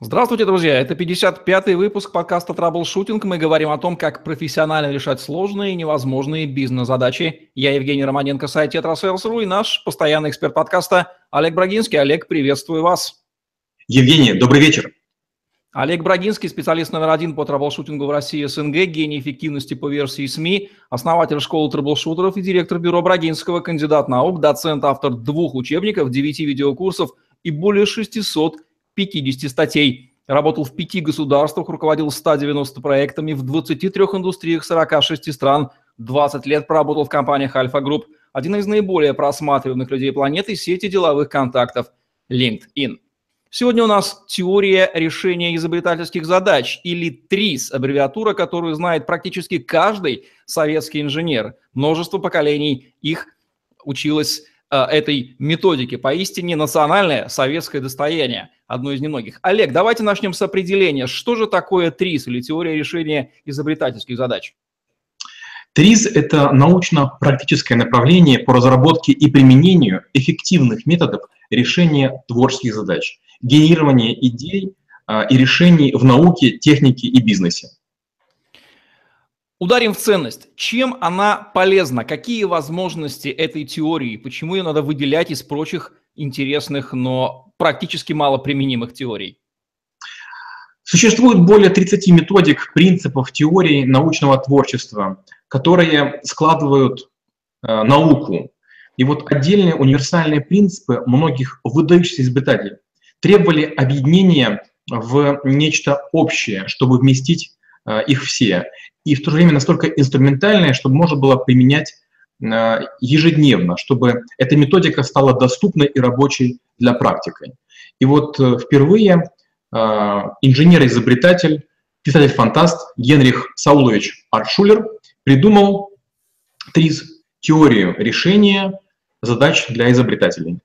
Здравствуйте, друзья! Это 55-й выпуск подкаста «Траблшутинг». Мы говорим о том, как профессионально решать сложные и невозможные бизнес-задачи. Я Евгений Романенко, сайт «Tetrasales.ru» и наш постоянный эксперт подкаста Олег Брагинский. Олег, приветствую вас! Евгений, добрый вечер! Олег Брагинский, специалист номер один по траблшутингу в России СНГ, гений эффективности по версии СМИ, основатель школы траблшутеров и директор бюро Брагинского, кандидат наук, доцент, автор двух учебников, девяти видеокурсов и более 600 50 статей. Работал в пяти государствах, руководил 190 проектами в 23 индустриях 46 стран. 20 лет проработал в компаниях Альфа Групп. Один из наиболее просматриваемых людей планеты – сети деловых контактов LinkedIn. Сегодня у нас теория решения изобретательских задач, или ТРИЗ, аббревиатура, которую знает практически каждый советский инженер. Множество поколений их училось этой методике. Поистине национальное советское достояние – одно из немногих. Олег, давайте начнем с определения. Что же такое ТРИС или теория решения изобретательских задач? ТРИС – это научно-практическое направление по разработке и применению эффективных методов решения творческих задач, генерирования идей а, и решений в науке, технике и бизнесе. Ударим в ценность. Чем она полезна? Какие возможности этой теории? Почему ее надо выделять из прочих интересных, но практически мало применимых теорий? Существует более 30 методик, принципов теории научного творчества, которые складывают э, науку. И вот отдельные универсальные принципы многих выдающихся изобретателей требовали объединения в нечто общее, чтобы вместить их все. И в то же время настолько инструментальное, чтобы можно было применять э, ежедневно, чтобы эта методика стала доступной и рабочей для практики. И вот э, впервые э, инженер-изобретатель, писатель-фантаст Генрих Саулович Аршулер придумал ТРИЗ – теорию решения задач для изобретателей.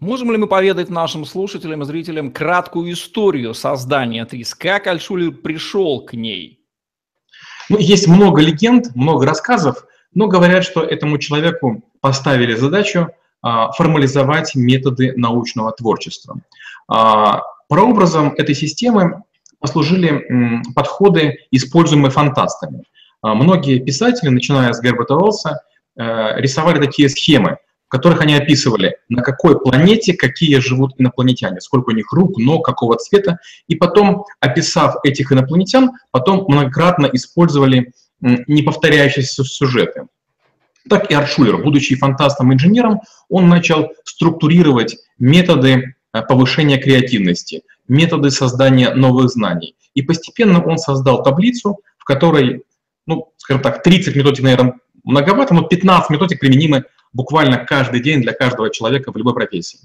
Можем ли мы поведать нашим слушателям и зрителям краткую историю создания ТРИЗ? Как Альшулер пришел к ней? Ну, есть много легенд, много рассказов, но говорят, что этому человеку поставили задачу а, формализовать методы научного творчества. А, прообразом этой системы послужили подходы, используемые фантастами. А, многие писатели, начиная с Герберта Уэллса, э, рисовали такие схемы, которых они описывали, на какой планете какие живут инопланетяне, сколько у них рук, ног, какого цвета, и потом, описав этих инопланетян, потом многократно использовали неповторяющиеся сюжеты. Так и Артшулер, будучи фантастом-инженером, он начал структурировать методы э, повышения креативности, методы создания новых знаний. И постепенно он создал таблицу, в которой, ну, скажем так, 30 методик, наверное, многовато, но 15 методик применимы буквально каждый день для каждого человека в любой профессии.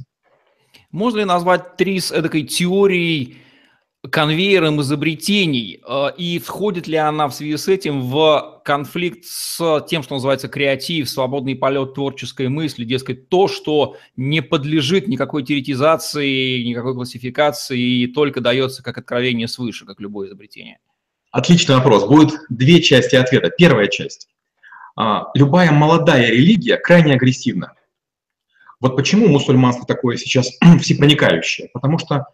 Можно ли назвать ТРИС эдакой теорией конвейером изобретений, э, и входит ли она в связи с этим в конфликт с тем, что называется креатив, свободный полет творческой мысли, дескать, то, что не подлежит никакой теоретизации, никакой классификации и только дается как откровение свыше, как любое изобретение? Отличный вопрос. Будет две части ответа. Первая часть. А, любая молодая религия крайне агрессивна. Вот почему мусульманство такое сейчас всепроникающее? Потому что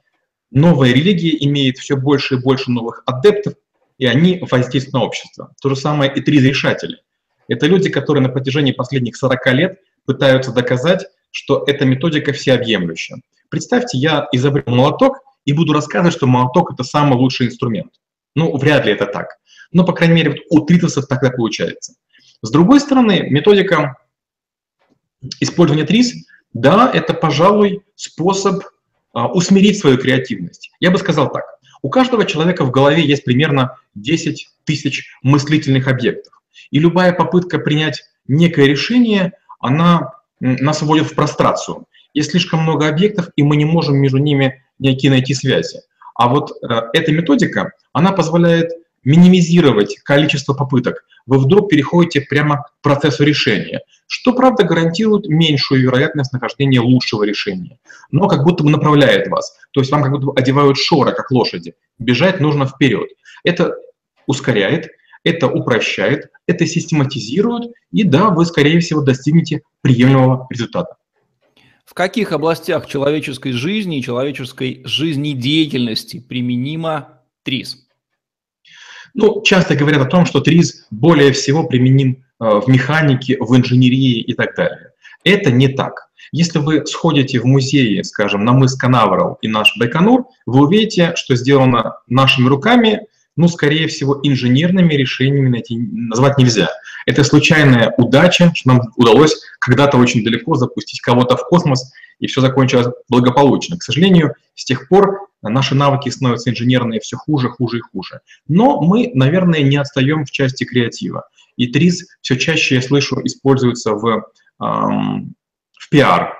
новая религия имеет все больше и больше новых адептов, и они воздействуют на общество. То же самое и три решатели. Это люди, которые на протяжении последних 40 лет пытаются доказать, что эта методика всеобъемлющая. Представьте, я изобрел молоток и буду рассказывать, что молоток – это самый лучший инструмент. Ну, вряд ли это так. Но, по крайней мере, вот у тритосов тогда получается. С другой стороны, методика использования ТРИС, да, это, пожалуй, способ а, усмирить свою креативность. Я бы сказал так. У каждого человека в голове есть примерно 10 тысяч мыслительных объектов. И любая попытка принять некое решение, она нас вводит в прострацию. Есть слишком много объектов, и мы не можем между ними некие найти связи. А вот э, эта методика, она позволяет минимизировать количество попыток, вы вдруг переходите прямо к процессу решения, что, правда, гарантирует меньшую вероятность нахождения лучшего решения, но как будто бы направляет вас. То есть вам как будто бы одевают шоры, как лошади. Бежать нужно вперед. Это ускоряет, это упрощает, это систематизирует, и да, вы, скорее всего, достигнете приемлемого результата. В каких областях человеческой жизни и человеческой жизнедеятельности применимо ТРИЗ? Ну, часто говорят о том, что ТРИЗ более всего применим э, в механике, в инженерии и так далее. Это не так. Если вы сходите в музей, скажем, на мыс Канаверал и наш Байконур, вы увидите, что сделано нашими руками, ну, скорее всего, инженерными решениями найти, назвать нельзя. Это случайная удача, что нам удалось когда-то очень далеко запустить кого-то в космос, и все закончилось благополучно. К сожалению, с тех пор наши навыки становятся инженерные все хуже, хуже и хуже. Но мы, наверное, не отстаем в части креатива. И ТРИЗ все чаще, я слышу, используется в, эм, в пиар,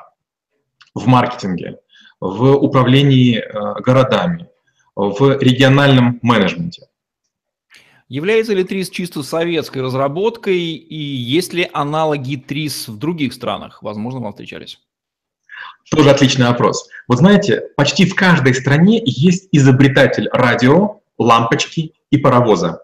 в маркетинге, в управлении э, городами, в региональном менеджменте. Является ли ТРИС чисто советской разработкой и есть ли аналоги ТРИС в других странах? Возможно, вам встречались. Тоже отличный вопрос. Вот знаете, почти в каждой стране есть изобретатель радио, лампочки и паровоза.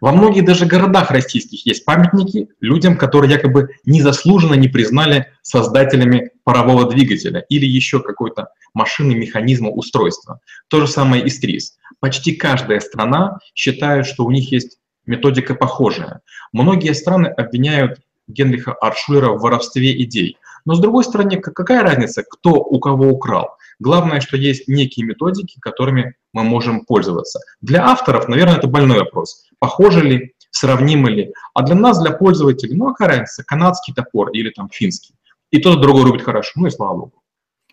Во многих даже городах российских есть памятники людям, которые якобы незаслуженно не признали создателями парового двигателя или еще какой-то машины, механизма, устройства. То же самое и с ТРИС. Почти каждая страна считает, что у них есть методика похожая. Многие страны обвиняют Генриха Аршулера в воровстве идей. Но с другой стороны, какая разница, кто у кого украл? Главное, что есть некие методики, которыми мы можем пользоваться. Для авторов, наверное, это больной вопрос. Похожи ли, сравнимы ли? А для нас, для пользователей, ну, а какая разница, канадский топор или там финский? И тот, и другой рубит хорошо, ну и слава богу.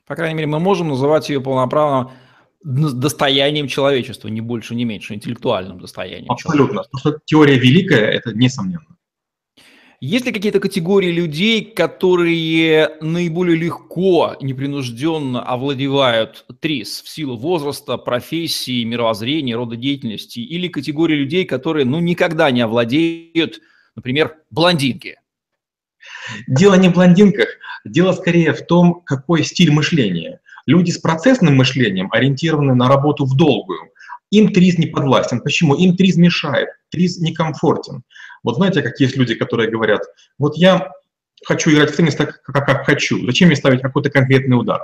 По крайней мере, мы можем называть ее полноправно достоянием человечества, не больше, не меньше, интеллектуальным достоянием. Абсолютно. Потому что теория великая, это несомненно. Есть ли какие-то категории людей, которые наиболее легко, непринужденно овладевают ТРИС в силу возраста, профессии, мировоззрения, рода деятельности? Или категории людей, которые ну, никогда не овладеют, например, блондинки? Дело не в блондинках, дело скорее в том, какой стиль мышления. Люди с процессным мышлением ориентированы на работу в долгую. Им ТРИЗ не подвластен. Почему? Им ТРИЗ мешает, ТРИЗ некомфортен. Вот знаете, как есть люди, которые говорят, вот я хочу играть в теннис так, как, как хочу, зачем мне ставить какой-то конкретный удар?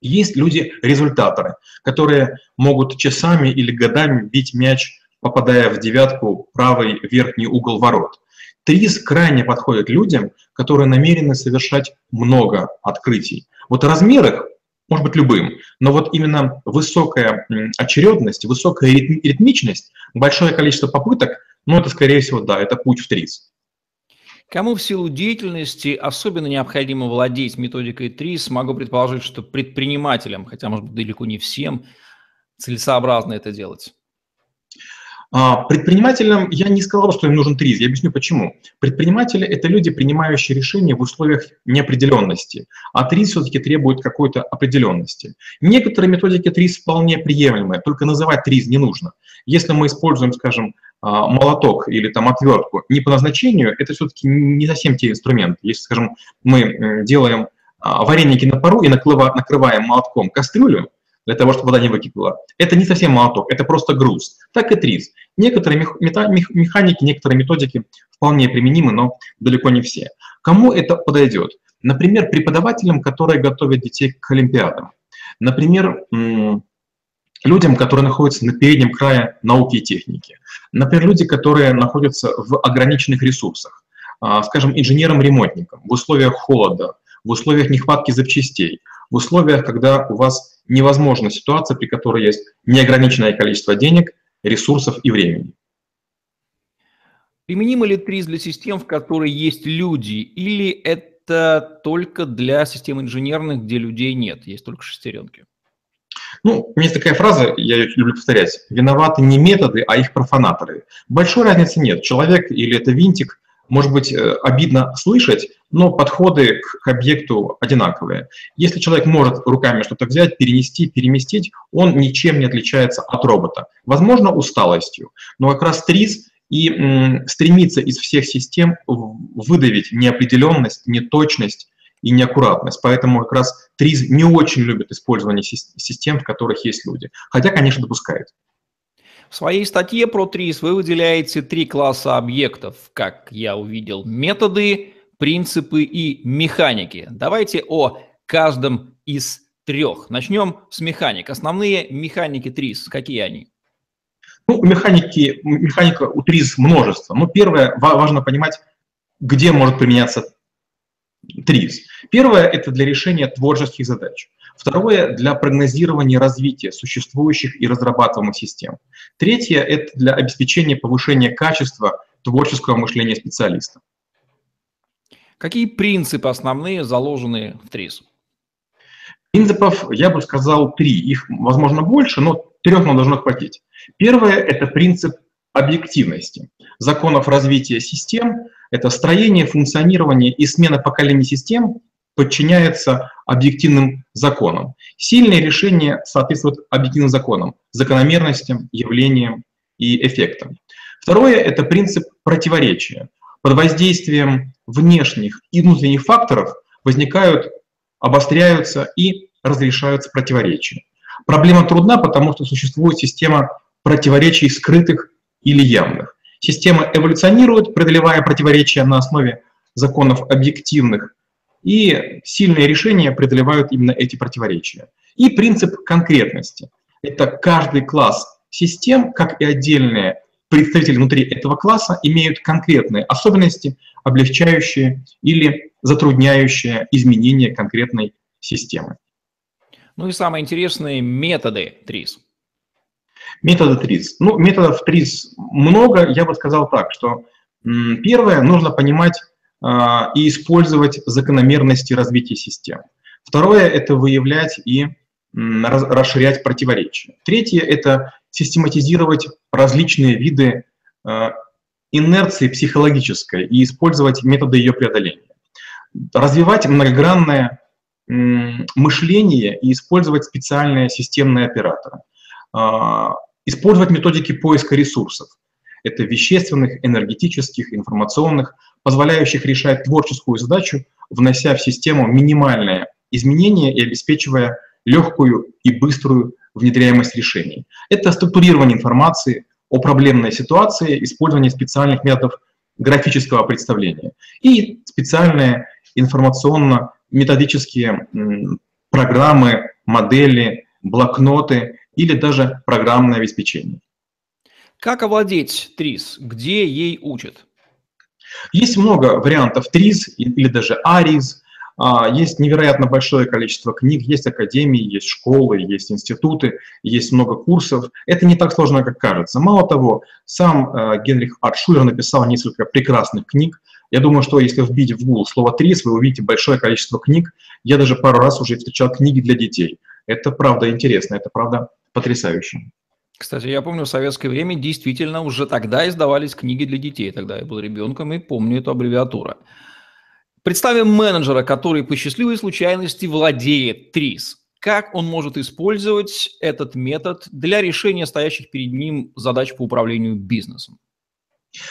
Есть люди-результаторы, которые могут часами или годами бить мяч, попадая в девятку правый верхний угол ворот. Триз крайне подходит людям, которые намерены совершать много открытий. Вот размер их может быть любым, но вот именно высокая очередность, высокая ритмичность, большое количество попыток ну, это, скорее всего, да, это путь в ТРИС. Кому в силу деятельности особенно необходимо владеть методикой ТРИС, могу предположить, что предпринимателям, хотя, может быть, далеко не всем, целесообразно это делать. А, предпринимателям я не сказал, что им нужен ТРИЗ. Я объясню почему. Предприниматели – это люди, принимающие решения в условиях неопределенности, а ТРИЗ все-таки требует какой-то определенности. Некоторые методики ТРИЗ вполне приемлемые, только называть ТРИЗ не нужно. Если мы используем, скажем, а, молоток или там отвертку не по назначению, это все-таки не совсем те инструменты. Если, скажем, мы делаем а, вареники на пару и накрываем молотком кастрюлю, для того, чтобы вода не выкипела. Это не совсем молоток, это просто груз. Так и триз. Некоторые механики, некоторые методики вполне применимы, но далеко не все. Кому это подойдет? Например, преподавателям, которые готовят детей к олимпиадам. Например, людям, которые находятся на переднем крае науки и техники. Например, люди, которые находятся в ограниченных ресурсах. А, скажем, инженерам-ремонтникам в условиях холода, в условиях нехватки запчастей, в условиях, когда у вас невозможна ситуация, при которой есть неограниченное количество денег, ресурсов и времени. Применимо ли ТРИЗ для систем, в которой есть люди, или это только для систем инженерных, где людей нет, есть только шестеренки? Ну, у меня есть такая фраза, я ее люблю повторять. Виноваты не методы, а их профанаторы. Большой разницы нет. Человек или это винтик, может быть, э, обидно слышать, но подходы к объекту одинаковые. Если человек может руками что-то взять, перенести, переместить, он ничем не отличается от робота. Возможно, усталостью, но как раз ТРИЗ и стремится из всех систем выдавить неопределенность, неточность и неаккуратность. Поэтому как раз ТРИЗ не очень любит использование систем, в которых есть люди. Хотя, конечно, допускает. В своей статье про ТРИЗ вы выделяете три класса объектов, как я увидел, методы, принципы и механики. Давайте о каждом из трех. Начнем с механик. Основные механики ТРИС, какие они? Ну, механики, механика у ТРИС множество. Но первое, важно понимать, где может применяться ТРИС. Первое – это для решения творческих задач. Второе – для прогнозирования развития существующих и разрабатываемых систем. Третье – это для обеспечения повышения качества творческого мышления специалиста. Какие принципы основные заложены в ТРИС? Принципов, я бы сказал, три. Их, возможно, больше, но трех нам должно хватить. Первое – это принцип объективности, законов развития систем, это строение, функционирование и смена поколений систем подчиняется объективным законам. Сильные решения соответствуют объективным законам, закономерностям, явлениям и эффектам. Второе – это принцип противоречия. Под воздействием внешних и внутренних факторов возникают, обостряются и разрешаются противоречия. Проблема трудна, потому что существует система противоречий скрытых или явных. Система эволюционирует, преодолевая противоречия на основе законов объективных, и сильные решения преодолевают именно эти противоречия. И принцип конкретности. Это каждый класс систем, как и отдельные представители внутри этого класса, имеют конкретные особенности, облегчающие или затрудняющие изменение конкретной системы. Ну и самые интересные методы ТРИС. Методы ТРИС. Ну, методов ТРИС много. Я бы сказал так, что первое, нужно понимать а, и использовать закономерности развития систем. Второе – это выявлять и расширять противоречия. Третье – это систематизировать различные виды а, инерции психологической и использовать методы ее преодоления. Развивать многогранное мышление и использовать специальные системные операторы. А, использовать методики поиска ресурсов. Это вещественных, энергетических, информационных, позволяющих решать творческую задачу, внося в систему минимальные изменения и обеспечивая легкую и быструю внедряемость решений. Это структурирование информации о проблемной ситуации, использование специальных методов графического представления и специальные информационно-методические программы, модели, блокноты или даже программное обеспечение. Как овладеть ТРИС? Где ей учат? Есть много вариантов ТРИС или даже АРИС. А, есть невероятно большое количество книг, есть академии, есть школы, есть институты, есть много курсов. Это не так сложно, как кажется. Мало того, сам э, Генрих Артшулер написал несколько прекрасных книг. Я думаю, что если вбить в Google слово «трис», вы увидите большое количество книг. Я даже пару раз уже встречал книги для детей. Это правда интересно, это правда потрясающе. Кстати, я помню, в советское время действительно уже тогда издавались книги для детей. Тогда я был ребенком и помню эту аббревиатуру. Представим менеджера, который по счастливой случайности владеет ТРИС. Как он может использовать этот метод для решения стоящих перед ним задач по управлению бизнесом?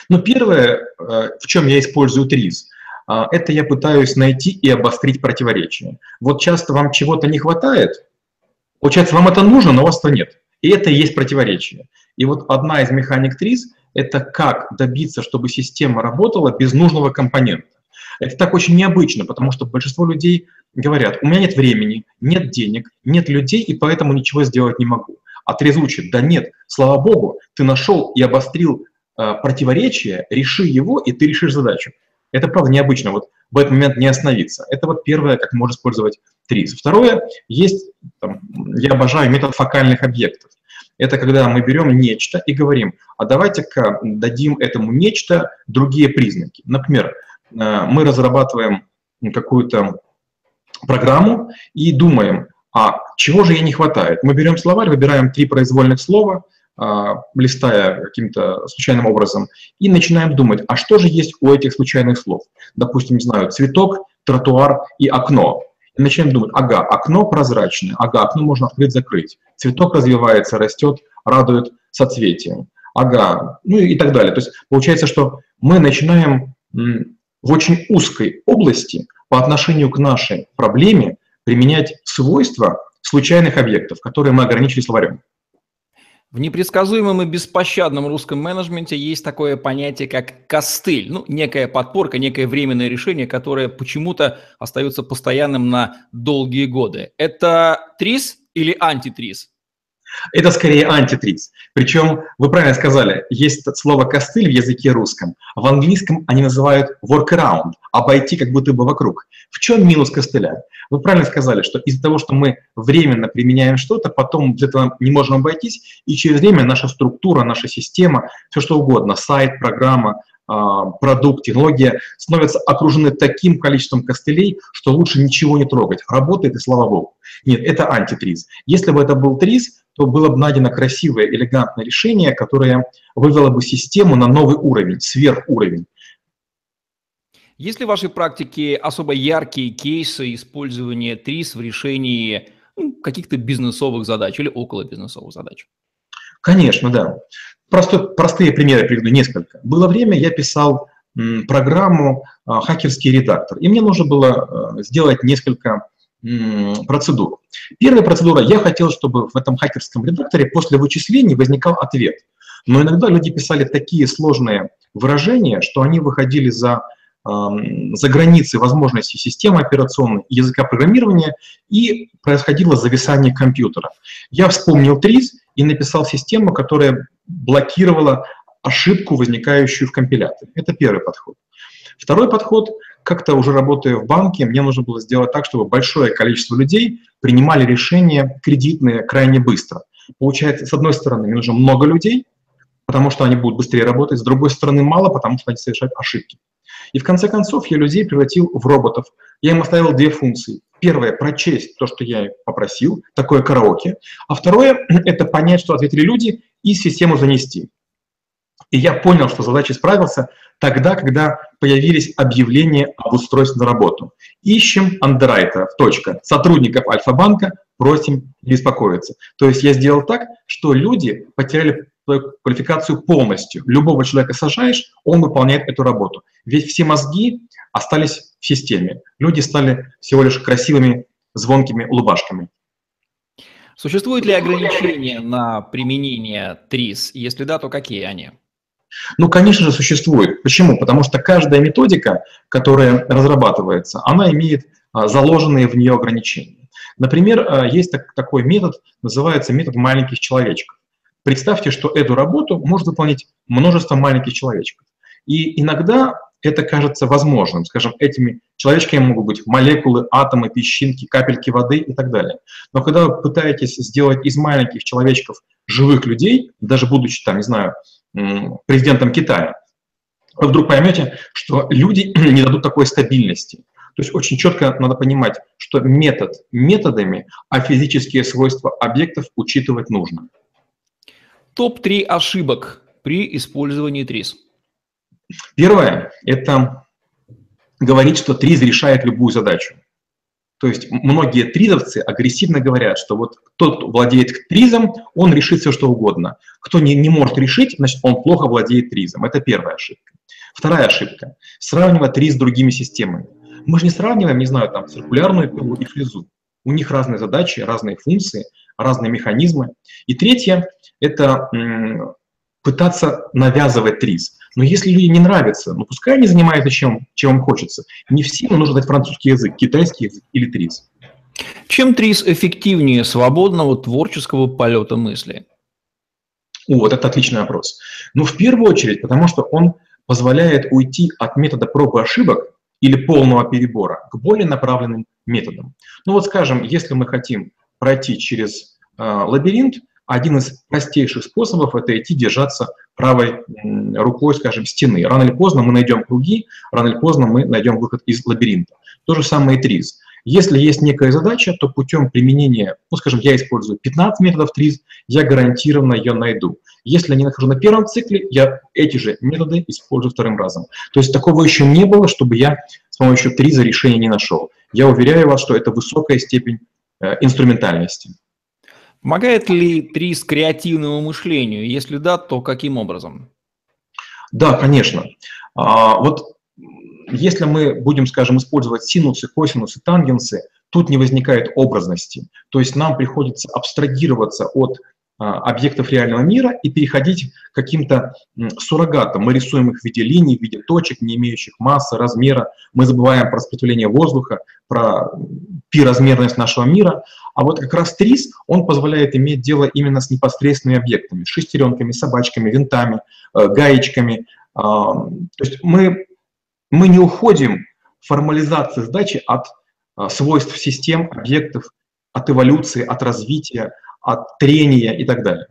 Ну, первое, э, в чем я использую ТРИС, э, это я пытаюсь найти и обострить противоречия. Вот часто вам чего-то не хватает, получается, вам это нужно, но у вас то нет. И это и есть противоречие. И вот одна из механик ТРИС – это как добиться, чтобы система работала без нужного компонента. Это так очень необычно, потому что большинство людей говорят, у меня нет времени, нет денег, нет людей, и поэтому ничего сделать не могу. А трезвучит, да нет, слава богу, ты нашел и обострил э, противоречие, реши его, и ты решишь задачу. Это, правда, необычно, вот в этот момент не остановиться. Это вот первое, как можно использовать ТРИС. Второе, есть, там, я обожаю метод фокальных объектов. Это когда мы берем нечто и говорим, а давайте-ка дадим этому нечто другие признаки. Например, мы разрабатываем какую-то программу и думаем, а чего же ей не хватает? Мы берем словарь, выбираем три произвольных слова, а, листая каким-то случайным образом, и начинаем думать, а что же есть у этих случайных слов? Допустим, не знаю, цветок, тротуар и окно. И начинаем думать, ага, окно прозрачное, ага, окно можно открыть-закрыть, цветок развивается, растет, радует соцветием, ага, ну и так далее. То есть получается, что мы начинаем в очень узкой области по отношению к нашей проблеме применять свойства случайных объектов, которые мы ограничили словарем. В непредсказуемом и беспощадном русском менеджменте есть такое понятие, как костыль. Ну, некая подпорка, некое временное решение, которое почему-то остается постоянным на долгие годы. Это ТРИС или антитрис? Это скорее антитрис. Причем, вы правильно сказали, есть слово «костыль» в языке русском. В английском они называют workaround, обойти как будто бы вокруг. В чем минус костыля? Вы правильно сказали, что из-за того, что мы временно применяем что-то, потом для этого не можем обойтись, и через время наша структура, наша система, все что угодно, сайт, программа, продукт, технология становятся окружены таким количеством костылей, что лучше ничего не трогать. Работает и слава богу. Нет, это антитриз. Если бы это был триз, то было бы найдено красивое, элегантное решение, которое вывело бы систему на новый уровень, сверхуровень. Есть ли в вашей практике особо яркие кейсы использования ТРИС в решении ну, каких-то бизнесовых задач или около бизнесовых задач? Конечно, да. Простой, простые примеры приведу несколько. Было время, я писал программу а, «Хакерский редактор», и мне нужно было а, сделать несколько процедур. Первая процедура, я хотел, чтобы в этом хакерском редакторе после вычислений возникал ответ. Но иногда люди писали такие сложные выражения, что они выходили за за границей возможностей системы операционной языка программирования, и происходило зависание компьютера. Я вспомнил ТРИЗ и написал систему, которая блокировала ошибку, возникающую в компиляторе. Это первый подход. Второй подход, как-то уже работая в банке, мне нужно было сделать так, чтобы большое количество людей принимали решения кредитные крайне быстро. Получается, с одной стороны, мне нужно много людей, потому что они будут быстрее работать, с другой стороны, мало, потому что они совершают ошибки. И в конце концов я людей превратил в роботов. Я им оставил две функции. Первое – прочесть то, что я попросил, такое караоке. А второе – это понять, что ответили люди, и систему занести. И я понял, что задачей справился тогда, когда появились объявления об устройстве на работу. Ищем андеррайтеров, точка. Сотрудников Альфа-банка просим не беспокоиться. То есть я сделал так, что люди потеряли свою квалификацию полностью. Любого человека сажаешь, он выполняет эту работу. Ведь все мозги остались в системе. Люди стали всего лишь красивыми, звонкими улыбашками. Существуют ли ограничения на применение ТРИС? Если да, то какие они? Ну, конечно же, существует. Почему? Потому что каждая методика, которая разрабатывается, она имеет а, заложенные в нее ограничения. Например, а, есть такой метод, называется метод маленьких человечков. Представьте, что эту работу может выполнить множество маленьких человечков. И иногда это кажется возможным. Скажем, этими человечками могут быть молекулы, атомы, песчинки, капельки воды и так далее. Но когда вы пытаетесь сделать из маленьких человечков живых людей, даже будучи, там, не знаю, президентом Китая, вы вдруг поймете, что люди не дадут такой стабильности. То есть очень четко надо понимать, что метод методами, а физические свойства объектов учитывать нужно. Топ-3 ошибок при использовании ТРИС. Первое – это говорить, что ТРИЗ решает любую задачу. То есть многие тризовцы агрессивно говорят, что вот тот, кто владеет тризом, он решит все, что угодно. Кто не, не может решить, значит, он плохо владеет тризом. Это первая ошибка. Вторая ошибка – сравнивать триз с другими системами. Мы же не сравниваем, не знаю, там, циркулярную пилу и флизу. У них разные задачи, разные функции, разные механизмы. И третье – это пытаться навязывать ТРИЗ. Но если люди не нравятся, ну пускай они занимаются чем, чем им хочется. Не всем нужно знать французский язык, китайский язык или ТРИЗ. Чем ТРИЗ эффективнее свободного творческого полета мысли? О, вот это отличный вопрос. Ну, в первую очередь, потому что он позволяет уйти от метода проб и ошибок или полного перебора к более направленным методам. Ну вот скажем, если мы хотим пройти через э, лабиринт, один из простейших способов – это идти держаться правой рукой, скажем, стены. Рано или поздно мы найдем круги, рано или поздно мы найдем выход из лабиринта. То же самое и ТРИЗ. Если есть некая задача, то путем применения, ну, скажем, я использую 15 методов ТРИЗ, я гарантированно ее найду. Если я не нахожу на первом цикле, я эти же методы использую вторым разом. То есть такого еще не было, чтобы я с помощью ТРИЗа решения не нашел. Я уверяю вас, что это высокая степень инструментальности. Помогает ли ТРИС креативному мышлению? Если да, то каким образом? Да, конечно. А, вот если мы будем, скажем, использовать синусы, косинусы, тангенсы, тут не возникает образности. То есть нам приходится абстрагироваться от объектов реального мира и переходить к каким-то суррогатам. Мы рисуем их в виде линий, в виде точек, не имеющих массы, размера. Мы забываем про сопротивление воздуха, про пи-размерность нашего мира. А вот как раз ТРИС, он позволяет иметь дело именно с непосредственными объектами, шестеренками, собачками, винтами, э, гаечками. А, то есть мы, мы не уходим формализации задачи от а, свойств систем, объектов, от эволюции, от развития, от трения и так далее.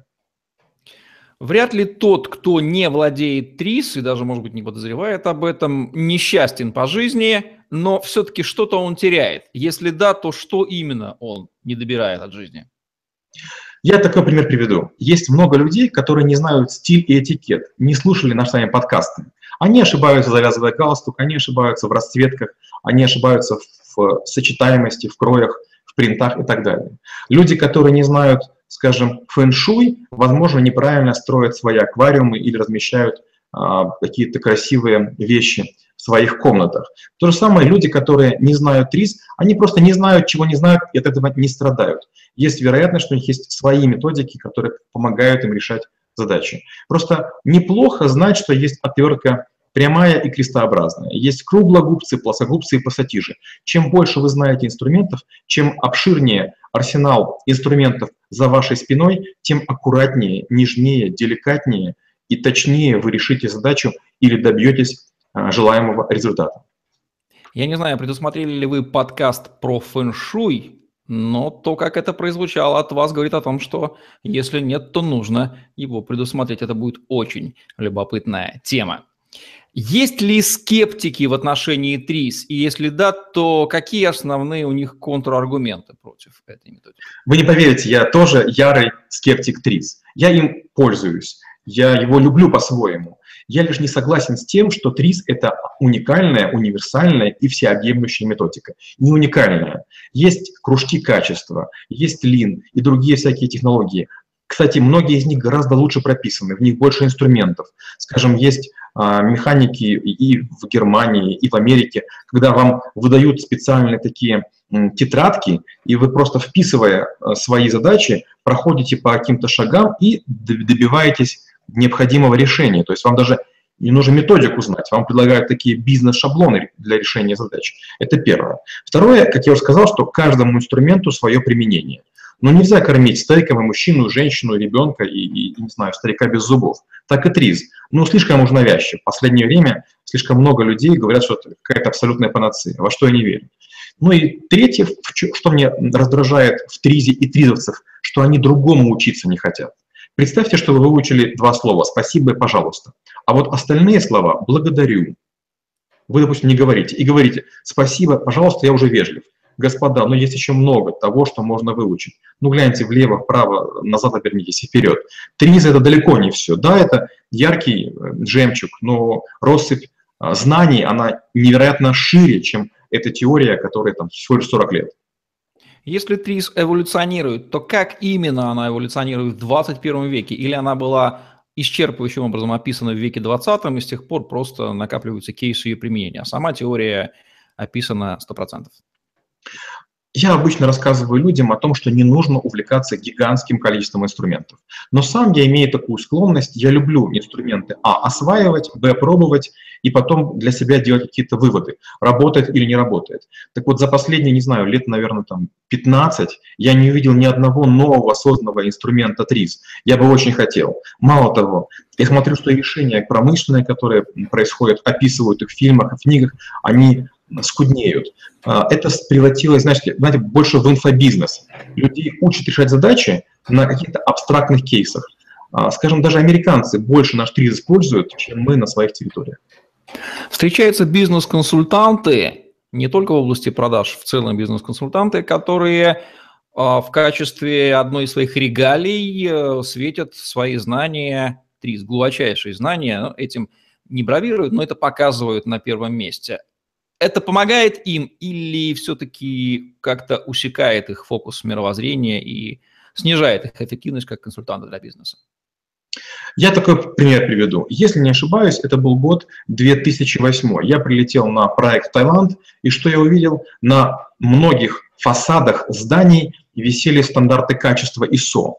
Вряд ли тот, кто не владеет ТРИС и даже, может быть, не подозревает об этом, несчастен по жизни, но все-таки что-то он теряет. Если да, то что именно он не добирает от жизни? Я такой пример приведу. Есть много людей, которые не знают стиль и этикет, не слушали наши с вами подкасты. Они ошибаются, завязывая галстук, они ошибаются в расцветках, они ошибаются в сочетаемости, в кроях, принтах и так далее. Люди, которые не знают, скажем, фэн-шуй, возможно, неправильно строят свои аквариумы или размещают а, какие-то красивые вещи в своих комнатах. То же самое люди, которые не знают рис, они просто не знают, чего не знают, и от этого не страдают. Есть вероятность, что у них есть свои методики, которые помогают им решать задачи. Просто неплохо знать, что есть отвертка прямая и крестообразная. Есть круглогубцы, плоскогубцы и пассатижи. Чем больше вы знаете инструментов, чем обширнее арсенал инструментов за вашей спиной, тем аккуратнее, нежнее, деликатнее и точнее вы решите задачу или добьетесь а, желаемого результата. Я не знаю, предусмотрели ли вы подкаст про фэн-шуй, но то, как это прозвучало от вас, говорит о том, что если нет, то нужно его предусмотреть. Это будет очень любопытная тема. Есть ли скептики в отношении ТРИС? И если да, то какие основные у них контраргументы против этой методики? Вы не поверите, я тоже ярый скептик ТРИС. Я им пользуюсь, я его люблю по-своему. Я лишь не согласен с тем, что ТРИС – это уникальная, универсальная и всеобъемлющая методика. Не уникальная. Есть кружки качества, есть лин и другие всякие технологии. Кстати, многие из них гораздо лучше прописаны, в них больше инструментов. Скажем, есть а, механики и в Германии, и в Америке, когда вам выдают специальные такие тетрадки, и вы просто вписывая а, свои задачи, проходите по каким-то шагам и добиваетесь необходимого решения. То есть вам даже не нужно методику знать, вам предлагают такие бизнес-шаблоны для решения задач. Это первое. Второе, как я уже сказал, что каждому инструменту свое применение. Но нельзя кормить стейком и мужчину, женщину, ребенка и, и, не знаю, старика без зубов. Так и триз. Ну, слишком уж навязчив. В последнее время слишком много людей говорят, что это какая-то абсолютная панацея, во что я не верю. Ну и третье, что мне раздражает в тризе и тризовцев, что они другому учиться не хотят. Представьте, что вы выучили два слова «спасибо» и «пожалуйста». А вот остальные слова «благодарю». Вы, допустим, не говорите. И говорите «спасибо, пожалуйста, я уже вежлив» господа, но есть еще много того, что можно выучить. Ну, гляньте влево, вправо, назад обернитесь и вперед. Триз – это далеко не все. Да, это яркий э, жемчуг, но россыпь а, знаний, она невероятно шире, чем эта теория, которая там всего лишь 40 лет. Если ТРИС эволюционирует, то как именно она эволюционирует в 21 веке? Или она была исчерпывающим образом описана в веке 20 и с тех пор просто накапливаются кейсы ее применения, а сама теория описана 100%? Я обычно рассказываю людям о том, что не нужно увлекаться гигантским количеством инструментов. Но сам я имею такую склонность, я люблю инструменты А осваивать, Б пробовать и потом для себя делать какие-то выводы, работает или не работает. Так вот, за последние, не знаю, лет, наверное, там 15 я не увидел ни одного нового созданного инструмента ТРИЗ. Я бы очень хотел. Мало того, я смотрю, что решения промышленные, которые происходят, описывают их в фильмах, в книгах, они скуднеют. А, это превратилось, знаете, знаете, больше в инфобизнес. Людей учат решать задачи на каких-то абстрактных кейсах. А, скажем, даже американцы больше наш ТРИЗ используют, чем мы на своих территориях. Встречаются бизнес-консультанты, не только в области продаж, в целом бизнес-консультанты, которые а, в качестве одной из своих регалий э, светят свои знания, ТРИЗ, глубочайшие знания, этим не бравируют, но это показывают на первом месте это помогает им или все-таки как-то усекает их фокус мировоззрения и снижает их эффективность как консультанта для бизнеса? Я такой пример приведу. Если не ошибаюсь, это был год 2008. Я прилетел на проект Таиланд, и что я увидел? На многих фасадах зданий висели стандарты качества ISO.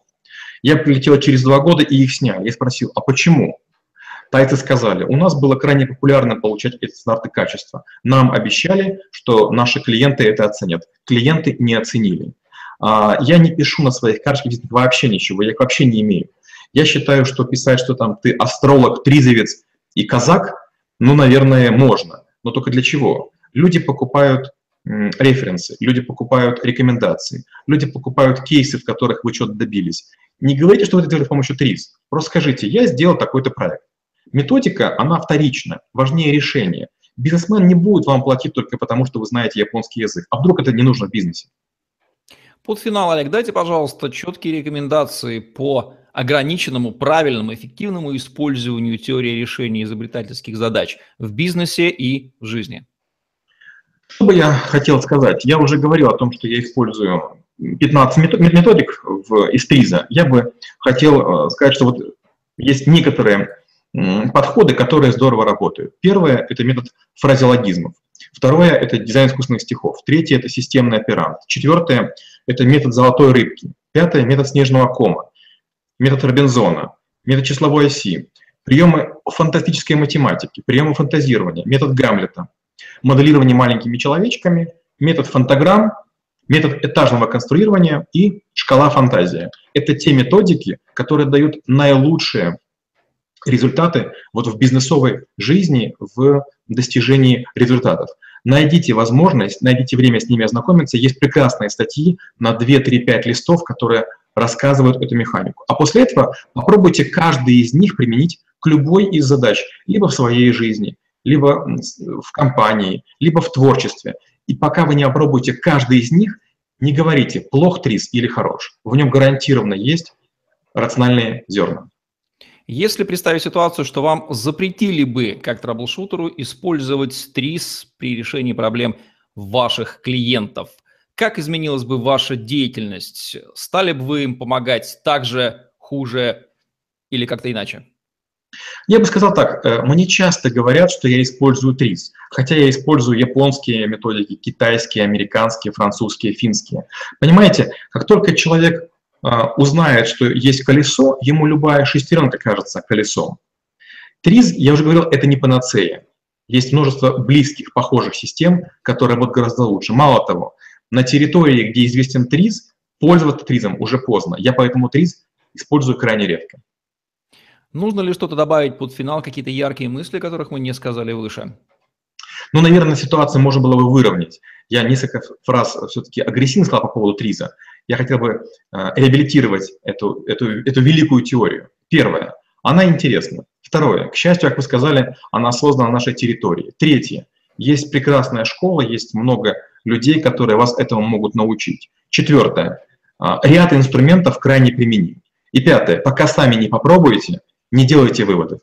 Я прилетел через два года, и их сняли. Я спросил, а почему? Тайцы сказали, у нас было крайне популярно получать эти стандарты качества. Нам обещали, что наши клиенты это оценят. Клиенты не оценили. А, я не пишу на своих карточках вообще ничего, я их вообще не имею. Я считаю, что писать, что там ты астролог, тризовец и казак, ну, наверное, можно. Но только для чего? Люди покупают референсы, люди покупают рекомендации, люди покупают кейсы, в которых вы что-то добились. Не говорите, что вы это делаете с помощью ТРИЗ. Просто скажите, я сделал такой-то проект. Методика, она вторична, важнее решение. Бизнесмен не будет вам платить только потому, что вы знаете японский язык. А вдруг это не нужно в бизнесе? Под финал, Олег, дайте, пожалуйста, четкие рекомендации по ограниченному, правильному, эффективному использованию теории решения изобретательских задач в бизнесе и в жизни. Что бы я хотел сказать? Я уже говорил о том, что я использую 15 методик в, из ТРИЗа. Я бы хотел э, сказать, что вот есть некоторые подходы, которые здорово работают. Первое – это метод фразеологизмов. Второе – это дизайн искусственных стихов. Третье – это системный оперант. Четвертое – это метод золотой рыбки. Пятое – метод снежного кома. Метод Робинзона. Метод числовой оси. Приемы фантастической математики. Приемы фантазирования. Метод Гамлета. Моделирование маленькими человечками. Метод фантаграмм. Метод этажного конструирования и шкала фантазия. Это те методики, которые дают наилучшие результаты вот в бизнесовой жизни, в достижении результатов. Найдите возможность, найдите время с ними ознакомиться. Есть прекрасные статьи на 2, 3, 5 листов, которые рассказывают эту механику. А после этого попробуйте каждый из них применить к любой из задач, либо в своей жизни, либо в компании, либо в творчестве. И пока вы не опробуете каждый из них, не говорите, плох ТРИЗ или хорош. В нем гарантированно есть рациональные зерна. Если представить ситуацию, что вам запретили бы как трэблшутеру использовать ТРИЗ при решении проблем ваших клиентов, как изменилась бы ваша деятельность? Стали бы вы им помогать так же, хуже или как-то иначе? Я бы сказал так, э, мне часто говорят, что я использую ТРИС, хотя я использую японские методики, китайские, американские, французские, финские. Понимаете, как только человек узнает, что есть колесо, ему любая шестеренка кажется колесом. Триз, я уже говорил, это не панацея. Есть множество близких, похожих систем, которые работают гораздо лучше. Мало того, на территории, где известен триз, пользоваться тризом уже поздно. Я поэтому триз использую крайне редко. Нужно ли что-то добавить под финал, какие-то яркие мысли, которых мы не сказали выше? Ну, наверное, ситуацию можно было бы выровнять. Я несколько фраз все-таки агрессивно сказал по поводу триза я хотел бы э, реабилитировать эту, эту, эту великую теорию. Первое, она интересна. Второе, к счастью, как вы сказали, она создана на нашей территории. Третье, есть прекрасная школа, есть много людей, которые вас этому могут научить. Четвертое, э, ряд инструментов крайне применим. И пятое, пока сами не попробуете, не делайте выводов.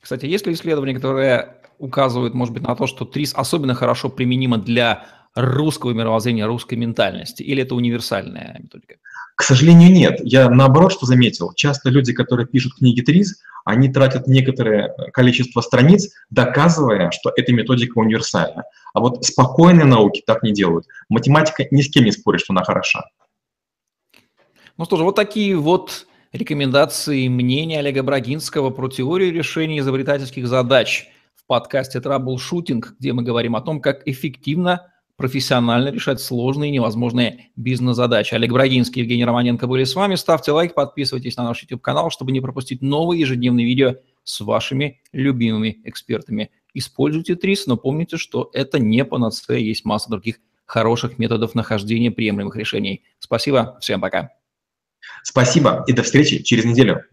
Кстати, есть ли исследования, которые указывают, может быть, на то, что ТРИС особенно хорошо применимо для русского мировоззрения, русской ментальности? Или это универсальная методика? К сожалению, нет. Я наоборот что заметил. Часто люди, которые пишут книги ТРИЗ, они тратят некоторое количество страниц, доказывая, что эта методика универсальна. А вот спокойные науки так не делают. Математика ни с кем не спорит, что она хороша. Ну что же, вот такие вот рекомендации и мнения Олега Брагинского про теорию решения изобретательских задач в подкасте «Траблшутинг», где мы говорим о том, как эффективно профессионально решать сложные и невозможные бизнес-задачи. Олег Брагинский, Евгений Романенко были с вами. Ставьте лайк, подписывайтесь на наш YouTube-канал, чтобы не пропустить новые ежедневные видео с вашими любимыми экспертами. Используйте ТРИС, но помните, что это не панацея, есть масса других хороших методов нахождения приемлемых решений. Спасибо, всем пока. Спасибо и до встречи через неделю.